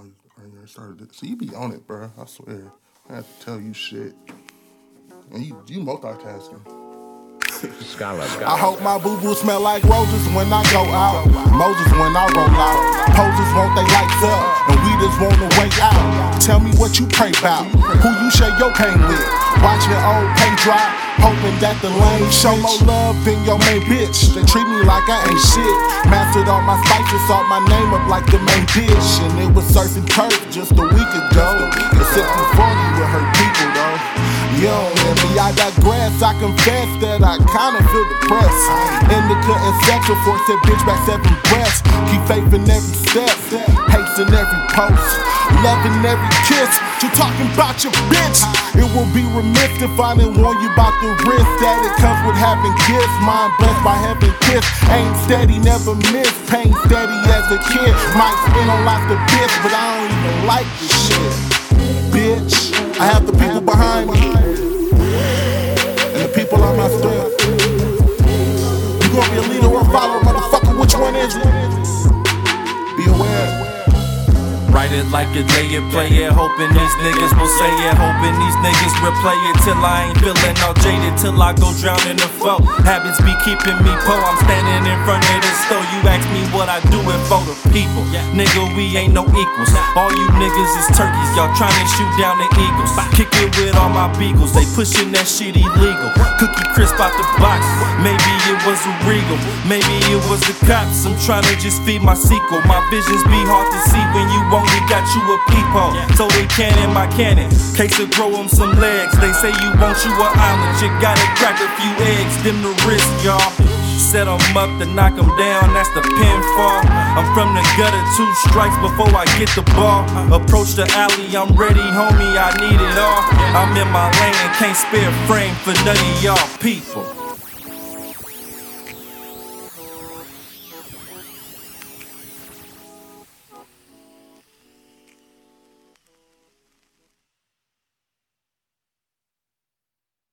I, I started. So you be on it, bro. I swear. I have to tell you shit. And you, you multitasking. I hope my boo boo smell like roses when I go out. Moses when I roll out. Poses want they lights up, and we just wanna wait out. Tell me what you pray about, who you share your pain with. Watching old paint dry, that the lane show more love than your main bitch. They treat me like I ain't shit. Mastered all my spices, saw my name up like the main dish, and it was surfing turf just a week ago. Except before you with her people though. Yo, and me, I digress. I confess that I kinda feel depressed. Indica and sexual force that bitch back seven breaths. Keep faith in every step, in every post, loving every kiss. You're talking about your bitch? It will be remiss if I didn't warn you about the risk that it comes with having kids. Mind blessed by having kids. Ain't steady, never miss. Pain steady as a kid. Might spin on lots of bits, but I don't even like this shit. Bitch, I have the people behind me. And the people on my strength. You gonna be a leader or a follower, motherfucker? Which one is it? Be aware. Write it like it, lay it, play it, hoping these niggas will say it, hoping these niggas will play it till I ain't feeling all jaded, till I go drown in the flow. Habits be keeping me po. I'm standing in front of the store. You ask me what I do it for the people. Nigga, we ain't no equals. All you niggas is turkeys, y'all trying to shoot down the eagles. Kick it with all my beagles, they pushing that shit illegal. Cookie crisp out the box, maybe it was a regal, maybe it was the cops. I'm trying to just feed my sequel. My visions be hard to see when you only got you a peephole. So they can in my cannon. Case to grow them some legs. They say you want you an omelet. You gotta crack a few eggs, them the risk, y'all. Set 'em up to knock 'em down, that's the pinfall. I'm from the gutter, two strikes before I get the ball. Approach the alley, I'm ready, homie, I need it all. I'm in my lane, can't spare a frame for none of y'all people.